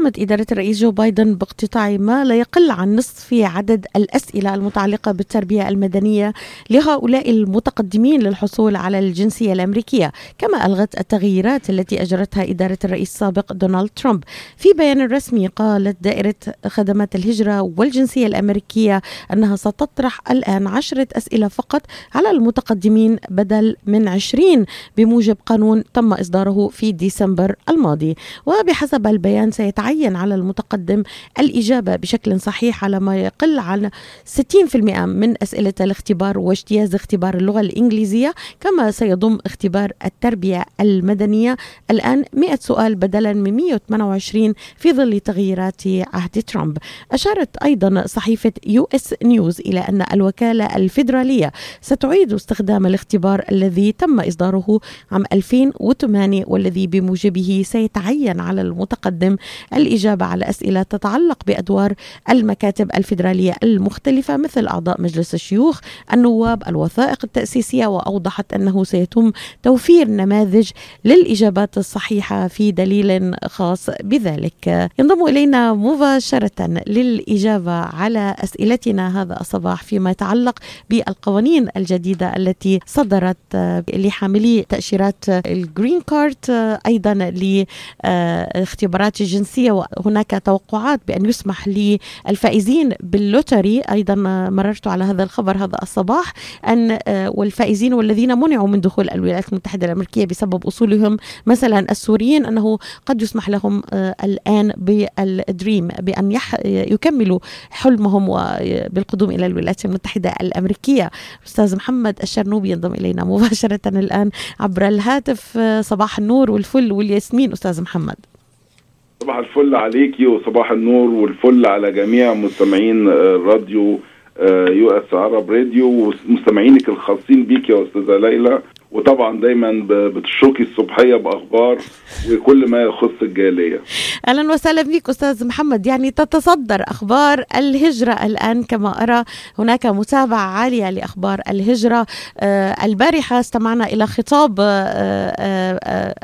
قامت إدارة الرئيس جو بايدن باقتطاع ما لا يقل عن نصف عدد الأسئلة المتعلقة بالتربية المدنية لهؤلاء المتقدمين للحصول على الجنسية الأمريكية كما ألغت التغييرات التي أجرتها إدارة الرئيس السابق دونالد ترامب. في بيان رسمي قالت دائرة خدمات الهجرة والجنسية الأمريكية أنها ستطرح الآن عشرة أسئلة فقط على المتقدمين بدل من عشرين بموجب قانون تم إصداره في ديسمبر الماضي. وبحسب البيان سيتعين على المتقدم الإجابة بشكل صحيح على ما يقل عن 60% من أسئلة الاختبار واجتياز اختبار اللغة الإنجليزية كما سيضم اختبار التربية المدنية. الآن 100 سؤال بدلا من 128 في ظل تغييرات عهد ترامب. أشارت أيضا صحيفة يو إس نيوز إلى أن الوكالة الفيدرالية ستعيد استخدام الاختبار الذي تم إصداره عام 2008 والذي بموجبه سيتعين على المتقدم الإجابة على أسئلة تتعلق بأدوار المكاتب الفيدرالية المختلفة مثل أعضاء مجلس الشيوخ النواب الوثائق التأسيسية وأوضحت أنه سيتم توفير نماذج للإجابات الصحيحة في دليل خاص بذلك. ينضم إلينا مباشرة للإجابة على أسئلتنا هذا الصباح فيما يتعلق بالقوانين الجديدة التي صدرت لحاملي تأشيرات ال green card أيضا لاختبارات الجنسية وهناك توقعات بأن يسمح للفائزين بال lottery أيضا مررت على هذا الخبر هذا الصباح أن والفائزين والذين منعوا من دخول الولايات المتحدة الأمريكية بسبب أصولهم مثلا السوريين أنه قد يسمح لهم الآن بال dream بأن يكملوا حلمهم بالقدوم إلى الولايات المتحدة الأمريكية. أستاذ محمد الشرنوبي ينضم إلينا مباشرة الآن عبر الهاتف صباح النور والفل والياسمين أستاذ محمد. صباح الفل عليكي وصباح النور والفل على جميع مستمعين راديو يو إس عرب راديو ومستمعينك الخاصين بيك يا أستاذة ليلى. وطبعا دايما بتشوكي الصبحية بأخبار وكل ما يخص الجالية. أهلا وسهلا بك أستاذ محمد يعني تتصدر أخبار الهجرة الآن كما أرى هناك متابعة عالية لأخبار الهجرة آه البارحة استمعنا إلى خطاب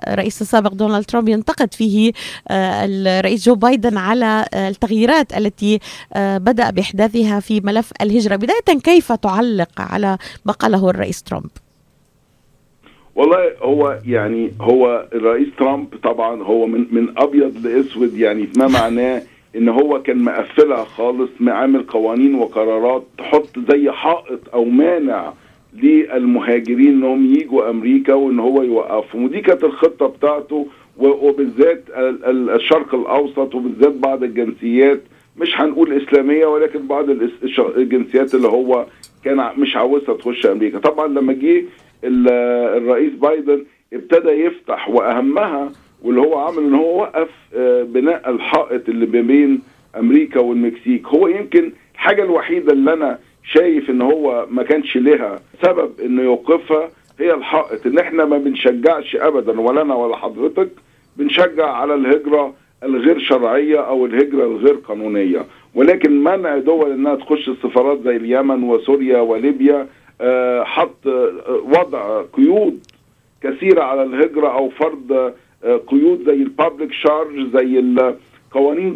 الرئيس السابق دونالد ترامب ينتقد فيه آه الرئيس جو بايدن على التغييرات التي آه بدأ بإحداثها في ملف الهجرة بداية كيف تعلق على ما قاله الرئيس ترامب؟ والله هو يعني هو الرئيس ترامب طبعا هو من من أبيض لأسود يعني ما معناه إن هو كان مقفلها خالص عامل قوانين وقرارات تحط زي حائط أو مانع للمهاجرين إنهم يجوا أمريكا وإن هو يوقفهم. ودي كانت الخطة بتاعته وبالذات الشرق الأوسط وبالذات بعض الجنسيات مش هنقول إسلامية ولكن بعض الجنسيات اللي هو كان مش عاوزها تخش أمريكا. طبعا لما جه الرئيس بايدن ابتدى يفتح وأهمها واللي هو عمل إن هو وقف بناء الحائط اللي بين أمريكا والمكسيك. هو يمكن الحاجة الوحيدة اللي أنا شايف إن هو ما كانش لها سبب إنه يوقفها هي الحائط إن إحنا ما بنشجعش ابدا ولا أنا ولا حضرتك بنشجع على الهجرة الغير شرعية أو الهجرة الغير قانونية. ولكن منع دول إنها تخش السفارات زي اليمن وسوريا وليبيا حط وضع قيود كثيرة على الهجرة أو فرض قيود زي ال public charge زي القوانين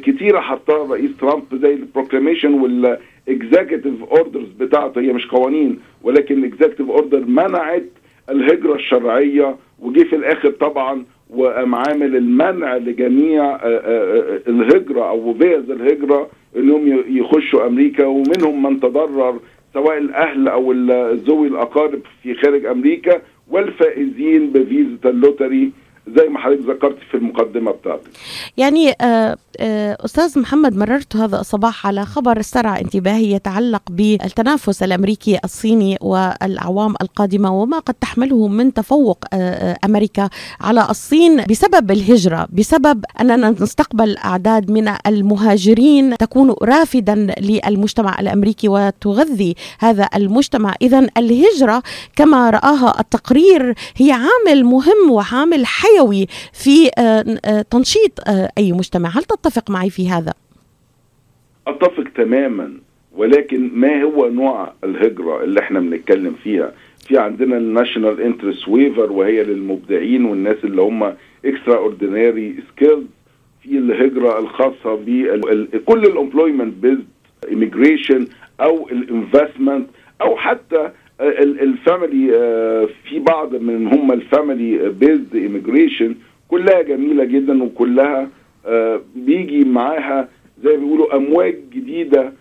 كتيرة حطها الرئيس ترامب زي ال proclamation وال executive orders بتاعته. هي مش قوانين ولكن ال executive order منعت الهجرة الشرعية وجي في الآخر طبعا وقام عامل المنع لجميع الهجرة أو فيز الهجرة إنهم يخشوا أمريكا ومنهم من تضرر سواء الأهل أو ذوي الأقارب في خارج أمريكا والفائزين بفيزا ال lottery زي ما حضرتك ذكرت في المقدمة بتاعتك. يعني أستاذ محمد مررت هذا الصباح على خبر استرعى انتباهي يتعلق بالتنافس الأمريكي الصيني والأعوام القادمة وما قد تحمله من تفوق أمريكا على الصين بسبب الهجرة، بسبب أننا نستقبل أعداد من المهاجرين تكون رافدا للمجتمع الأمريكي وتغذي هذا المجتمع، اذا الهجرة كما رآها التقرير هي عامل مهم وعامل حي حيوي في تنشيط أي مجتمع. هل تتفق معي في هذا؟ أتفق تماما ولكن ما هو نوع الهجرة اللي إحنا بنتكلم فيها؟ في عندنا ال national interest waiver وهي للمبدعين والناس اللي هم extraordinary skills في الهجرة الخاصة بكل ال employment based immigration أو ال investment أو حتى ال family في بعض من هم ال family based immigration كلها جميلة جدا وكلها بيجي معاها زي ما بيقولوا أمواج جديدة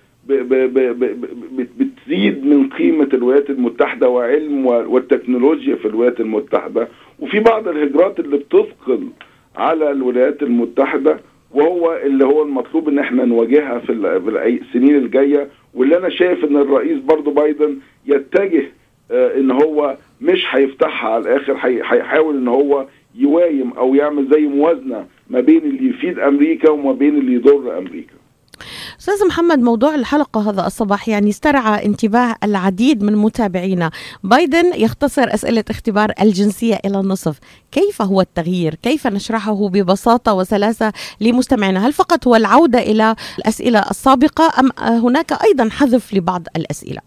بتزيد من قيمة الولايات المتحدة وعلم والتكنولوجيا في الولايات المتحدة. وفي بعض الهجرات اللي بتثقل على الولايات المتحدة وهو اللي هو المطلوب إن إحنا نواجهها في السنين الجاية. واللي أنا شايف إن الرئيس برضو بايدن يتجه إن هو مش هيفتحها على الآخر هيحاول إن هو يوايم أو يعمل زي موازنة ما بين اللي يفيد أمريكا وما بين اللي يضر أمريكا. أستاذ محمد موضوع الحلقة هذا الصباح يعني استرعى انتباه العديد من متابعينا. بايدن يختصر أسئلة اختبار الجنسية إلى النصف. كيف هو التغيير؟ كيف نشرحه ببساطة وسلاسة لمستمعينا؟ هل فقط هو العودة إلى الأسئلة السابقة أم هناك أيضا حذف لبعض الأسئلة؟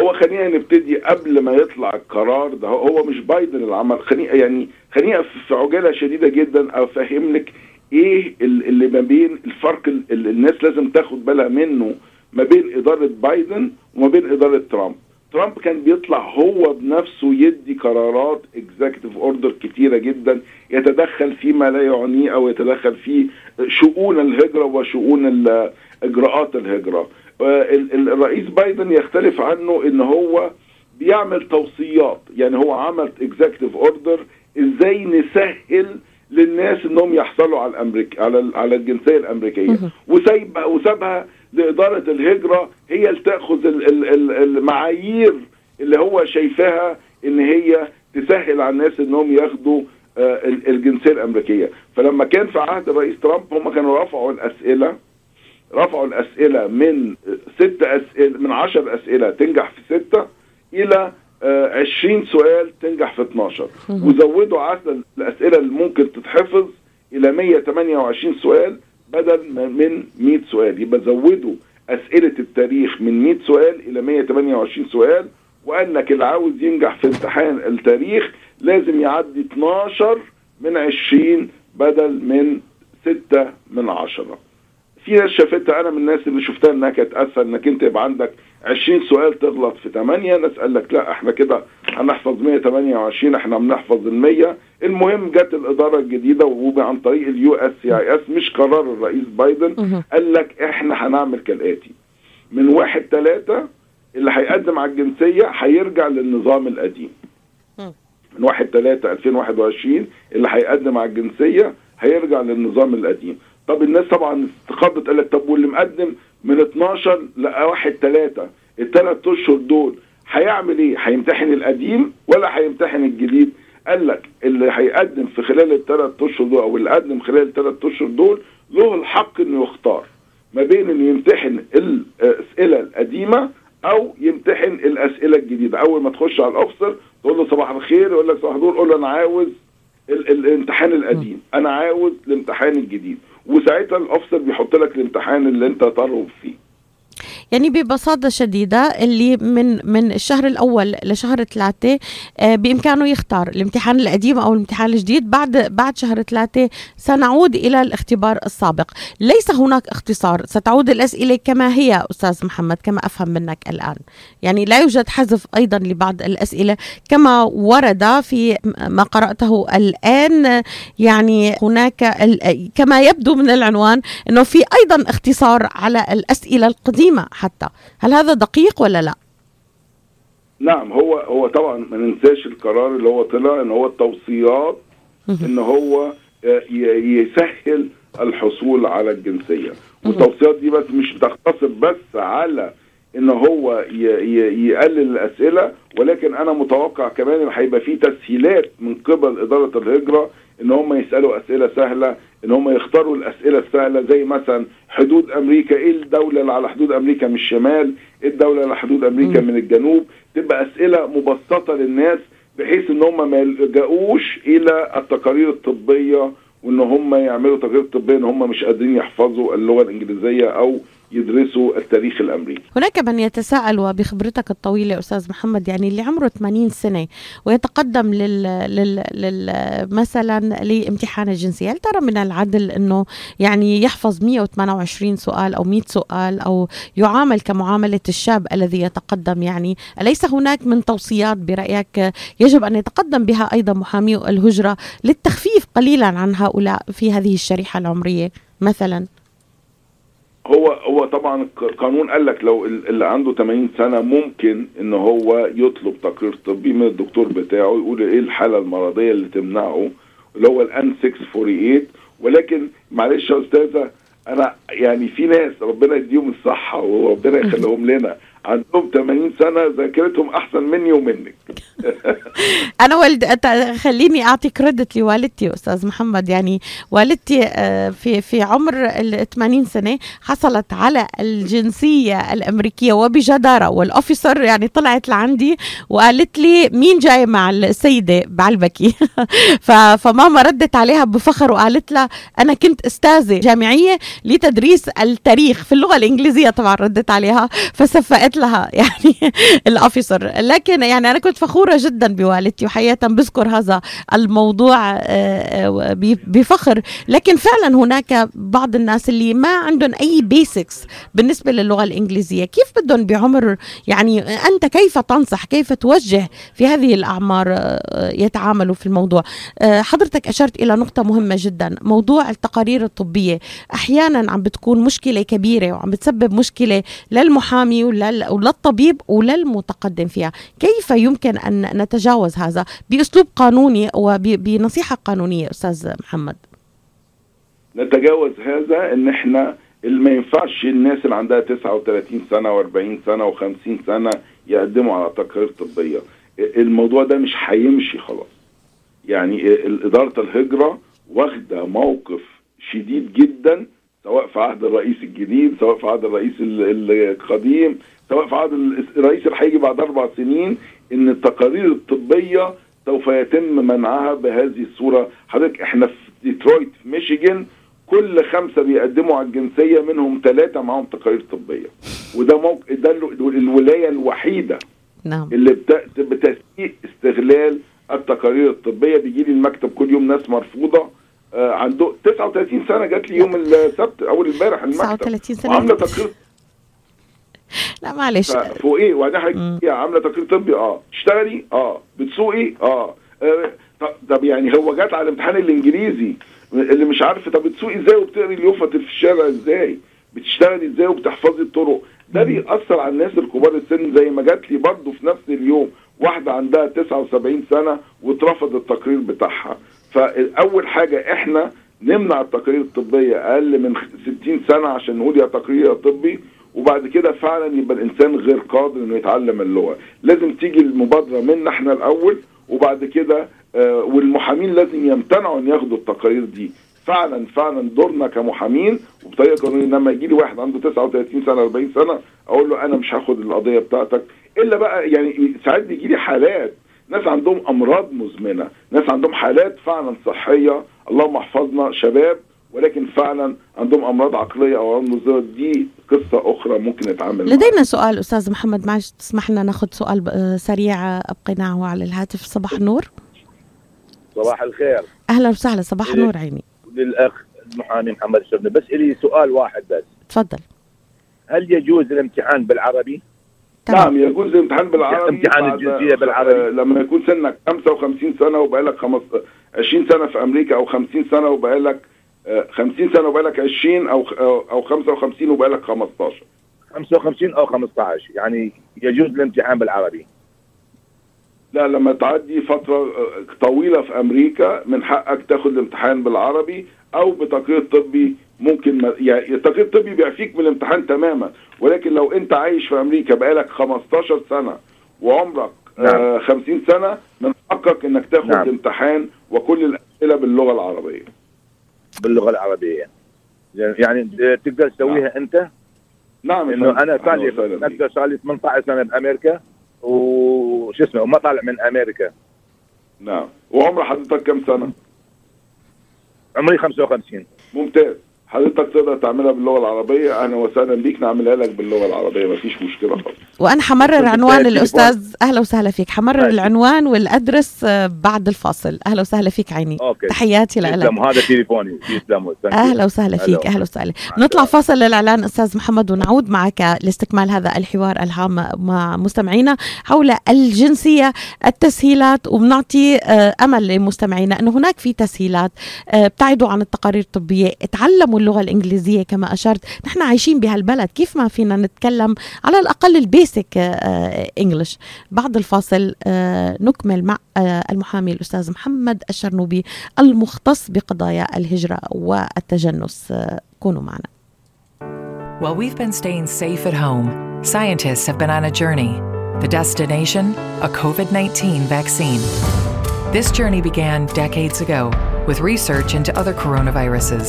هو خلينا نبتدي قبل ما يطلع القرار ده. هو مش بايدن اللي عمل خلينا يعني خلينا في عجالة شديدة جدا افهم لك إيه اللي ما بين الفرق اللي الناس لازم تاخد بالها منه ما بين إدارة بايدن وما بين إدارة ترامب. ترامب كان بيطلع هو بنفسه يدي قرارات executive order كتيرة جدا يتدخل فيما لا يعنيه أو يتدخل في شؤون الهجرة وشؤون إجراءات الهجرة. الرئيس بايدن يختلف عنه إن هو بيعمل توصيات يعني هو عمل executive order إزاي نسهل للناس إنهم يحصلوا على الامريك على على الجنسية الأمريكية. وسايبها وسابها لإدارة الهجرة هي اللي تاخذ المعايير اللي هو شايفاها إن هي تسهل على الناس إنهم ياخدوا الجنسية الأمريكية. فلما كان في عهد الرئيس ترامب هم كانوا رفعوا الأسئلة رفعوا الأسئلة من ست أسئلة من 10 أسئلة تنجح في ستة إلى 20 سؤال تنجح في 12 وزودوا عدد الأسئلة اللي ممكن تتحفظ إلى 128 سؤال بدل من 100 سؤال. يبقى زودوا أسئلة التاريخ من 100 سؤال إلى 128 سؤال وقال لك اللي عاوز ينجح في امتحان التاريخ لازم يعدي 12 من 20 بدل من 6 من 10 في ناس شافتها أنا من الناس اللي شفتها إنها كانت أسهل إنك أنت يبقى عندك 20 سؤال تغلط في 8 ناس قال لك لا إحنا كده هنحفظ 128 إحنا بنحفظ ال 100 المهم جت الإدارة الجديدة وعن طريق ال USCIS مش قرار الرئيس بايدن قال لك إحنا هنعمل كالآتي. من 1 3 اللي هيقدم على الجنسية هيرجع للنظام القديم. من 1 3 2021 اللي هيقدم على الجنسية هيرجع للنظام القديم. طب الناس طبعا استخبت قال لك طب واللي مقدم من 12 ل 1 3 الثلاث أشهر دول هيعمل إيه؟ هيمتحن القديم ولا هيمتحن الجديد؟ قال لك اللي هيقدم في خلال الثلاث أشهر دول أو اللي قدم خلال الثلاث أشهر دول له الحق إنه يختار ما بين إنه يمتحن الأسئلة القديمة أو يمتحن الأسئلة الجديدة أول ما تخش على الأوفيسر تقول له صباح الخير يقول لك صباح النور قول له أنا عاوز الامتحان القديم أنا عاوز الامتحان الجديد وساعتها الاوفيسر بيحط لك الامتحان اللي أنت ترغب فيه. يعني ببساطة شديدة اللي من من الشهر الأول لشهر ثلاثة بإمكانه يختار الامتحان القديم أو الامتحان الجديد بعد بعد شهر ثلاثة سنعود إلى الاختبار السابق. ليس هناك اختصار ستعود الأسئلة كما هي أستاذ محمد كما أفهم منك الآن. يعني لا يوجد حذف أيضا لبعض الأسئلة كما ورد في ما قرأته الآن. يعني هناك كما يبدو من العنوان أنه في أيضا اختصار على الأسئلة القديمة. حتى. هل هذا دقيق ولا لا؟ نعم هو هو طبعا ما ننساش القرار اللي هو طلع إن هو التوصيات إن هو يسهل الحصول على الجنسية. والتوصيات دي بس مش بتقتصر بس على إن هو يقلل الأسئلة ولكن أنا متوقع كمان إن هيبقى في تسهيلات من قبل إدارة الهجرة إن هم يسألوا أسئلة سهلة إن هم يختاروا الأسئلة السهلة زي مثلا حدود أمريكا إيه الدولة اللي على حدود أمريكا من الشمال؟ إيه الدولة اللي على حدود أمريكا من الجنوب؟ تبقى أسئلة مبسطة للناس بحيث إن هم ما يلجأوش إلى التقارير الطبية وإن هم يعملوا تقارير طبية إن هم مش قادرين يحفظوا اللغة الإنجليزية أو يدرسوا التاريخ الأمريكي. هناك من يتساءل وبخبرتك الطويلة أستاذ محمد يعني اللي عمره 80 سنة ويتقدم لل, لل... لل... مثلا لامتحان الجنسية، هل ترى من العدل إنه يعني يحفظ 128 سؤال أو 100 سؤال أو يعامل كمعاملة الشاب الذي يتقدم يعني أليس هناك من توصيات برأيك يجب أن يتقدم بها أيضا محامي الهجرة للتخفيف قليلا عن هؤلاء في هذه الشريحة العمرية مثلا؟ هو هو طبعا القانون قال لك لو اللي عنده 80 سنة ممكن إن هو يطلب تقرير طبي من الدكتور بتاعه يقول إيه الحالة المرضية اللي تمنعه اللي هو الآن 648 ولكن معلش يا أستاذة أنا يعني في ناس ربنا يديهم الصحة وربنا يخليهم لنا. عندهم 80 سنة ذاكرتهم أحسن مني ومنك. أنا والد خليني أعطي كريدت لوالدتي أستاذ محمد. يعني والدتي آه، في في عمر ال 80 سنة حصلت على الجنسية الأمريكية وبجدارة والاوفيسر يعني طلعت لعندي وقالت لي مين جاي مع السيدة بعلبكي؟ فماما ردت عليها بفخر وقالت لها أنا كنت أستاذة جامعية لتدريس التاريخ في اللغة الإنجليزية طبعا ردت عليها. فصفقت قالت لها يعني ال officer لكن يعني أنا كنت فخورة جدا بوالدتي وحقيقة بذكر هذا الموضوع آه، آه، بفخر. لكن فعلا هناك بعض الناس اللي ما عندهم أي basics بالنسبة للغة الإنجليزية. كيف بدهم بعمر؟ يعني أنت كيف تنصح؟ كيف توجه في هذه الأعمار آه، يتعاملوا في الموضوع؟ حضرتك أشرت إلى نقطة مهمة جدا. موضوع التقارير الطبية. أحيانا عم بتكون مشكلة كبيرة وعم بتسبب مشكلة للمحامي ولل وللطبيب وللمتقدم فيها. كيف يمكن أن نتجاوز هذا؟ بأسلوب قانوني وبنصيحة قانونية أستاذ محمد. نتجاوز هذا إن إحنا ما ينفعش الناس اللي عندها 39 سنة و40 سنة و50 سنة يقدموا على تقارير طبية. الموضوع ده مش هيمشي خلاص. يعني إدارة الهجرة واخدة موقف شديد جدا سواء في عهد الرئيس الجديد سواء في عهد الرئيس القديم سواء في عهد الرئيس اللي هيجي بعد أربع سنين إن التقارير الطبية سوف يتم منعها بهذه الصورة. حضرتك إحنا في ديترويت في ميشيغان كل خمسة بيقدموا على الجنسية منهم ثلاثة معاهم تقارير طبية. وده موقع ده الولاية الوحيدة نعم. اللي بتسيء استغلال التقارير الطبية. بيجي لي المكتب كل يوم ناس مرفوضة عنده 39 سنة جات لي يوم السبت أول امبارح المكتب. 39 سنة عامله تقرير. لا معلش. فوق إيه؟ وبعدين حضرتك عاملة تقرير طبي؟ آه. تشتغلي آه. بتسوقي؟ آه, آه. طب يعني هو جات على الامتحان الإنجليزي اللي مش عارفه طب بتسوقي إزاي وبتقري اليوفط في الشارع إزاي؟ بتشتغلي إزاي وبتحفظي الطرق؟ ده بيأثر على الناس الكبار السن زي ما جات لي برضه في نفس اليوم واحدة عندها 79 سنة واترفض التقرير بتاعها. فاول حاجة إحنا نمنع التقارير الطبيه أقل من 60 سنة عشان نقول يا تقرير طبي وبعد كده فعلا يبقى الإنسان غير قادر إنه يتعلم اللغة. لازم تيجي المبادرة منا إحنا الأول وبعد كده آه والمحامين لازم يمتنعوا إن ياخدوا التقارير دي. فعلا فعلا دورنا كمحامين وبطريقة قانونية لما يجي لي واحد عنده 39 سنة 40 سنة أقول له أنا مش هاخد القضية بتاعتك. إلا بقى يعني ساعات بيجي لي حالات ناس عندهم أمراض مزمنة ناس عندهم حالات فعلا صحية اللهم احفظنا شباب ولكن فعلا عندهم أمراض عقلية أو أمراض مزمنة. دي قصة أخرى ممكن نتعامل لدينا معها. سؤال أستاذ محمد معلش تسمح لنا ناخذ سؤال سريع ابقيناه على الهاتف. صباح النور. صباح الخير. أهلا وسهلا. صباح النور عيني. للأخ المحامي محمد الشبني. بس لي سؤال واحد بس. تفضل. هل يجوز الامتحان بالعربي؟ نعم يجوز الامتحان بالعربي امتحان الجنسية بالعربي. لما يكون سنك 55 سنة وبقالك 20 سنة في أمريكا أو 50 سنة وبقالك 50 سنة وبقالك 20 أو أو 55 وبقالك 15 55 أو 15 يعني يجوز الامتحان بالعربي. لا لما تعدي فترة طويلة في أمريكا من حقك تاخد الامتحان بالعربي أو بتقرير طبي ممكن يعني التقرير الطبي بيعفيك من الامتحان تماما. ولكن لو أنت عايش في أمريكا بقالك 15 سنة وعمرك نعم. آه 50 سنة من حقك إنك تاخد نعم. الامتحان وكل الأسئلة باللغة العربية. باللغة العربية. يعني تقدر تسويها نعم. أنت؟ نعم إنه أنا صار لي صار لي 18 سنة بامريكا وش اسمه وما طالع من أمريكا. نعم. وعمر حضرتك كم سنة؟ عمري 55 ممتاز. حضرتك تقدر تعملها باللغة العربية أهلا وسهلا بيك نعملها لك باللغة العربية مفيش مشكلة خالص. وأنا حمرر عنوان الأستاذ أهلا وسهلا فيك. حمرر العنوان والأدرس آه، بعد الفاصل. أهلا وسهلا فيك عيني. أوكي. تحياتي لك. هذا تليفوني. أهلا وسهلا فيك. أهلا وسهلا. نطلع فاصل للإعلان أستاذ محمد ونعود معك لاستكمال هذا الحوار الهام مع مستمعينا حول الجنسية التسهيلات وبنعطي آه، أمل لمستمعينا إنه هناك في تسهيلات آه، ابتعدوا عن التقارير الطبية. اتعلموا اللغة الإنجليزية كما أشرت نحن عايشين بهالبلد كيف ما فينا نتكلم على الأقل البيسك انجلش بعد الفاصل آه، نكمل مع آه، المحامي الأستاذ محمد الشرنوبي المختص بقضايا الهجرة والتجنس آه، كونوا معنا While we've been staying safe at home, scientists have been on a journey. The destination, a COVID 19 vaccine. This journey began decades ago with research into other coronaviruses.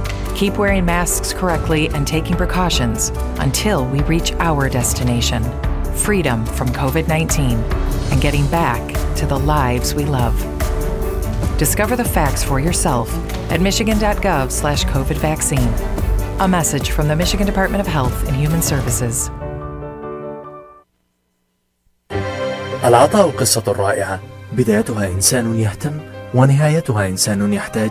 Keep wearing masks correctly and taking precautions until we reach our destination freedom from COVID 19 and getting back to the lives we love. Discover the facts for yourself at michigan.gov slash COVID vaccine. A message from the Michigan Department of Health and Human Services. العطاء قصة رائعة بدايتها إنسان يهتم ونهايتها إنسان يحتاج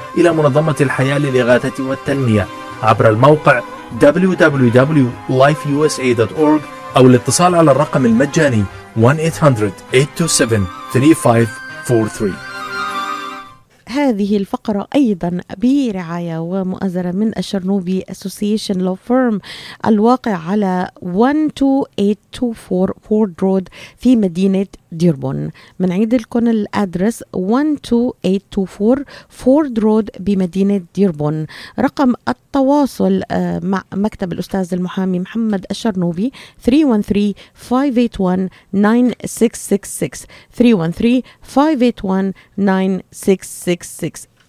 إلى منظمة الحياة للإغاثة والتنمية عبر الموقع www.lifeusa.org أو الاتصال على الرقم المجاني 1-800-827-3543 هذه الفقرة أيضا برعاية ومؤازرة من الشرنوبي Association Law Firm الواقع على 12824 Ford Road في مدينة ديربون. بنعيد لكم ال address 12824 Ford Road بمدينة ديربون. رقم التواصل آه، مع مكتب الأستاذ المحامي محمد الشرنوبي 313 581 9666 313 581 9666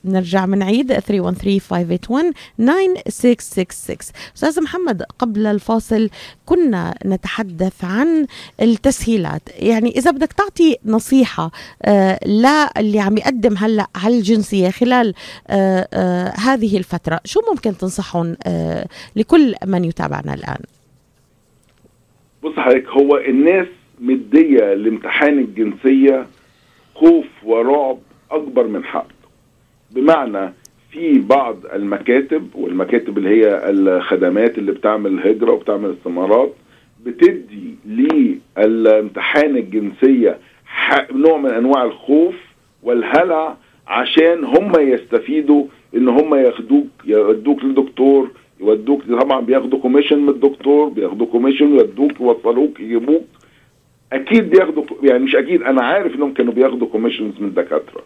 نرجع من عيد 313-581-9666 أستاذ محمد قبل الفاصل كنا نتحدث عن التسهيلات. يعني إذا بدك تعطي نصيحة آه لا اللي عم يقدم هلأ على الجنسية خلال آه آه هذه الفترة شو ممكن تنصحهم لكل من يتابعنا الآن؟ بص حضرتك هو الناس مدية لامتحان الجنسية خوف ورعب أكبر من حق بمعنى في بعض المكاتب والمكاتب اللي هي الخدمات اللي بتعمل هجرة وبتعمل استمارات بتدي للامتحان الجنسية نوع من أنواع الخوف والهلع عشان هم يستفيدوا إن هم ياخدوك يودوك لدكتور يودوك طبعا بياخدوا commission من الدكتور بياخدوا commission يودوك يوصلوك يجيبوك. أكيد بياخدوا يعني مش أكيد أنا عارف إنهم كانوا بياخدوا commissions من دكاتره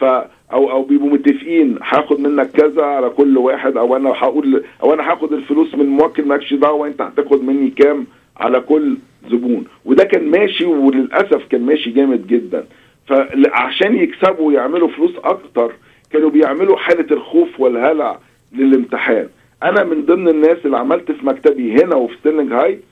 ف أو أو بيبقوا متفقين هاخد منك كذا على كل واحد أو أنا هقول أو أنا هاخد الفلوس من الموكل مالكش دعوه انت هتاخد مني كام على كل زبون. وده كان ماشي وللأسف كان ماشي جامد جدا. فعشان يكسبوا ويعملوا فلوس أكتر كانوا بيعملوا حالة الخوف والهلع للامتحان. أنا من ضمن الناس اللي عملت في مكتبي هنا وفي ستيرلينج هايتس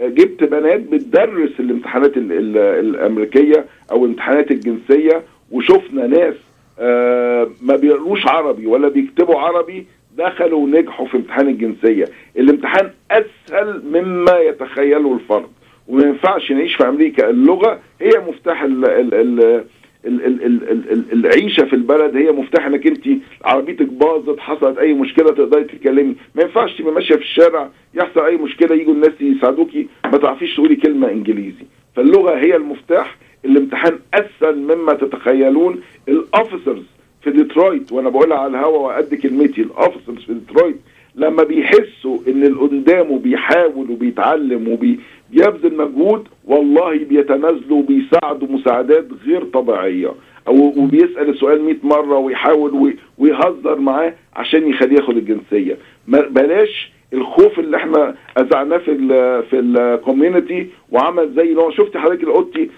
جبت بنات بتدرس الامتحانات الأمريكية أو امتحانات الجنسية وشفنا ناس آه، ما بيقروش عربي ولا بيكتبوا عربي دخلوا ونجحوا في امتحان الجنسية. الامتحان أسهل مما يتخيله الفرد. وما ينفعش نعيش في أمريكا. اللغة هي مفتاح ال ال ال العيشة في البلد هي مفتاح إنك أنت عربيتك باظت حصلت أي مشكلة تقدري تتكلمي. ما ينفعش تبقي ماشية في الشارع يحصل أي مشكلة يجوا الناس يساعدوكي ما تعرفيش تقولي كلمة إنجليزي. فاللغة هي المفتاح الامتحان أسهل مما تتخيلون. ال officers في ديترويت وأنا بقولها على الهوا وقد كلمتي ال officers في ديترويت لما بيحسوا إن اللي قدامه بيحاول وبيتعلم وبيبذل مجهود والله بيتنازلوا وبيساعدوا مساعدات غير طبيعية. أو وبيسأل السؤال 100 مرة ويحاول ويهزر معاه عشان يخليه ياخد الجنسية. بلاش الخوف اللي إحنا أذعناه في ال في الكوميونتي وعمل زي لو شفت حضرتك القطي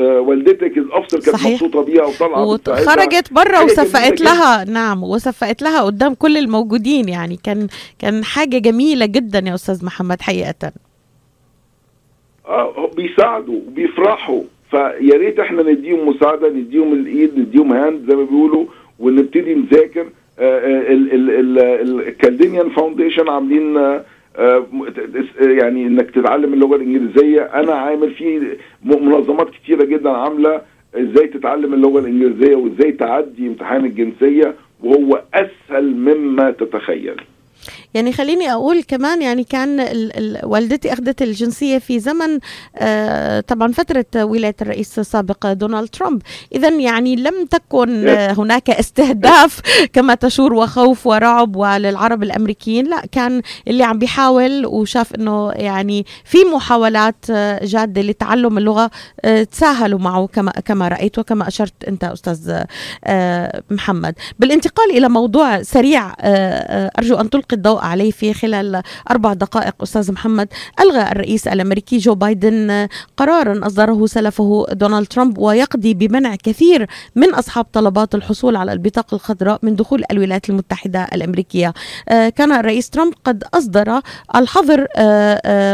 والدتك الافسر كانت مبسوطة بيها وطالعة وخرجت بره وصفقت لها نعم وصفقت لها قدام كل الموجودين يعني. كان كان حاجة جميلة جدا يا أستاذ محمد حقيقة. آه بيساعدوا وبيفرحوا فيا ريت إحنا نديهم مساعدة نديهم الإيد نديهم hand زي ما بيقولوا ونبتدي نذاكر. ال Chaldean Foundation عاملين يعني إنك تتعلم اللغة الإنجليزية. أنا عامل في منظمات كتيرة جدا عاملة إزاي تتعلم اللغة الإنجليزية وإزاي تعدي امتحان الجنسية وهو أسهل مما تتخيل. يعني خليني أقول كمان يعني كان ال ال والدتي أخذت الجنسية في زمن آه طبعا فترة ولاية الرئيس السابق دونالد ترامب. اذا يعني لم تكن آه هناك استهداف كما تشور وخوف ورعب وللعرب الأمريكيين. لا كان اللي عم بيحاول وشاف إنه يعني في محاولات جادة لتعلم اللغة آه تساهلوا معه كما كما رأيت وكما أشرت أنت أستاذ آه محمد. بالانتقال إلى موضوع سريع أرجو أن تلقي الضوء عليه في خلال أربع دقائق. أستاذ محمد ألغى الرئيس الأمريكي جو بايدن قرارا أصدره سلفه دونالد ترامب ويقضي بمنع كثير من أصحاب طلبات الحصول على البطاقة الخضراء من دخول الولايات المتحدة الأمريكية. كان الرئيس ترامب قد أصدر الحظر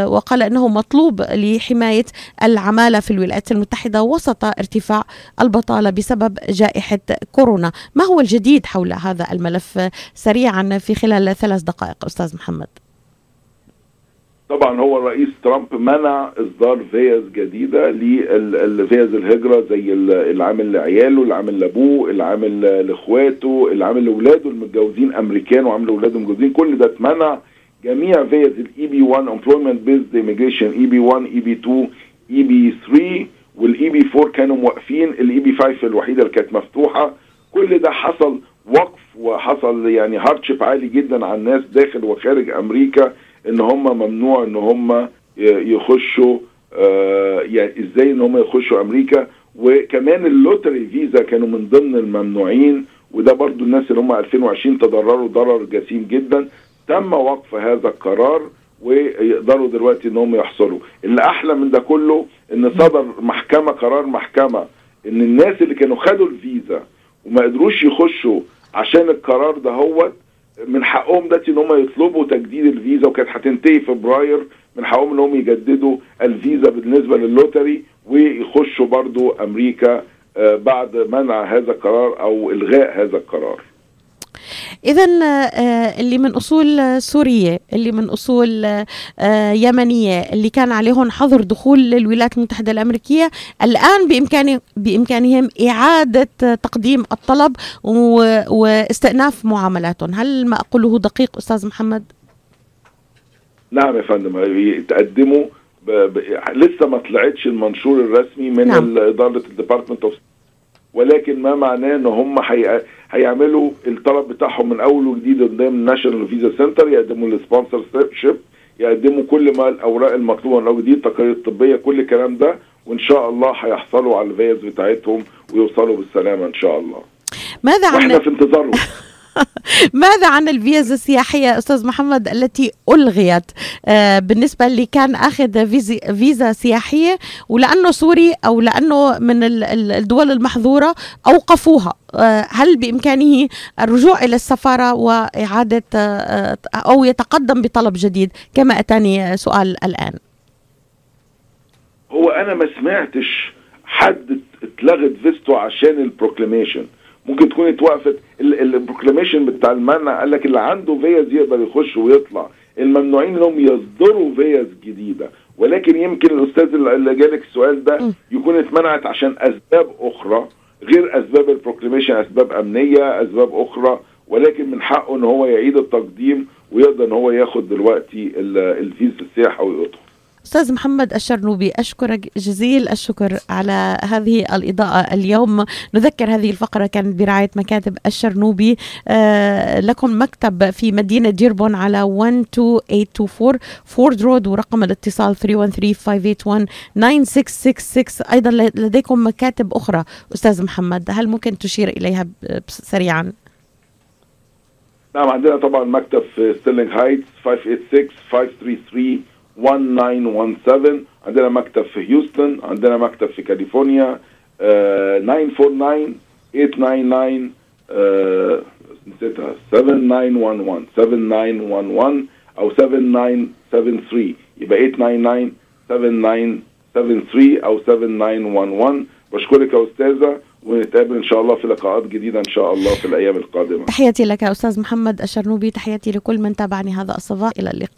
وقال أنه مطلوب لحماية العمالة في الولايات المتحدة وسط ارتفاع البطالة بسبب جائحة كورونا. ما هو الجديد حول هذا الملف؟ سريعا في خلال ثلاث دقائق. أستاذ محمد. طبعا هو الرئيس ترامب منع إصدار فيز جديدة للفيز الهجرة زي اللي عامل لعياله اللي عامل لأبوه اللي عامل لإخواته اللي عامل لأولاده المتجوزين أمريكان وعامل لأولاده متجوزين كل ده اتمنع. جميع فيز ال EB 1 employment based immigration EB 1 EB 2 EB 3 وال EB 4 كانوا موقفين. ال EB 5 الوحيدة اللي كانت مفتوحة. كل ده حصل وقف وحصل يعني hardship عالي جدا على الناس داخل وخارج أمريكا إن هم ممنوع إن هم يخشوا آه يعني إزاي إن هم يخشوا أمريكا. وكمان ال lottery visa كانوا من ضمن الممنوعين وده برضو الناس اللي هم 2020 تضرروا ضرر جسيم جدا. تم وقف هذا القرار ويقدروا دلوقتي إن هم يحصلوا. اللي أحلى من ده كله إن صدر محكمة قرار محكمة إن الناس اللي كانوا خدوا الفيزا وما قدروش يخشوا عشان القرار ده هو من حقهم دلوقتي إن هم يطلبوا تجديد الفيزا وكانت هتنتهي فبراير من حقهم إن هم يجددوا الفيزا بالنسبة للوتري ويخشوا برضو أمريكا بعد منع هذا القرار أو إلغاء هذا القرار. اذا اللي من أصول سورية اللي من أصول يمنية اللي كان عليهم حظر دخول للولايات المتحدة الأمريكية الآن بامكان بإمكانهم إعادة تقديم الطلب واستئناف معاملاتهم هل ما أقوله دقيق أستاذ محمد نعم يا فندم يتقدموا ب... ب... لسه ما طلعتش المنشور الرسمي من نعم. إدارة ال department of ولكن ما معناه إن هم حي... هيعملوا الطلب بتاعهم من أول وجديد قدام ال national visa center يقدموا ال sponsorship يقدموا كل ما الأوراق المطلوبة من أول وجديد التقارير الطبيه كل الكلام ده وإن شاء الله هيحصلوا على الفيز بتاعتهم ويوصلوا بالسلامة إن شاء الله. ماذا عن وإحنا في انتظارهم. ماذا عن الفيزا السياحية أستاذ محمد التي ألغيت؟ آه بالنسبة اللي كان أخذ فيزا سياحية ولأنه سوري أو لأنه من الدول المحظورة أوقفوها. آه هل بإمكانه الرجوع إلى السفارة وإعادة آه أو يتقدم بطلب جديد؟ كما أتاني سؤال الآن. هو أنا ما سمعتش حد اتلغت فيزته عشان ال proclamation ممكن تكون اتوقفت ال proclamation بتاع المنع. قال لك اللي عنده فيز يقدر يخش ويطلع. الممنوعين انهم يصدروا فيز جديدة. ولكن يمكن الأستاذ اللي جالك السؤال ده يكون اتمنعت عشان أسباب أخرى غير أسباب ال proclamation أسباب أمنية أسباب أخرى. ولكن من حقه إن هو يعيد التقديم ويقدر إن هو ياخد دلوقتي الفيزا السياحه ويدخل أستاذ محمد الشرنوبي أشكرك جزيل الشكر على هذه الإضاءة اليوم. نذكر هذه الفقرة كانت برعاية مكاتب الشرنوبي. آه لكم مكتب في مدينة ديربون على 12824 Ford Road ورقم الاتصال 313-581-9666 أيضا لديكم مكاتب أخرى. أستاذ محمد هل ممكن تشير إليها سريعا؟ نعم عندنا طبعا مكتب في ستيرلينغ هايتس 586 533 1917 عندنا مكتب في هيوستن عندنا مكتب في كاليفورنيا آه 949 899 آه نسيتها 7911 7911 أو 7973 يبقى 899 7973 أو 7911 بشكرك يا أستاذة ونتقابل إن شاء الله في لقاءات جديدة إن شاء الله في الأيام القادمة. تحياتي لك أستاذ محمد الشرنوبي تحياتي لكل من تابعني هذا الصباح. إلى اللقاء.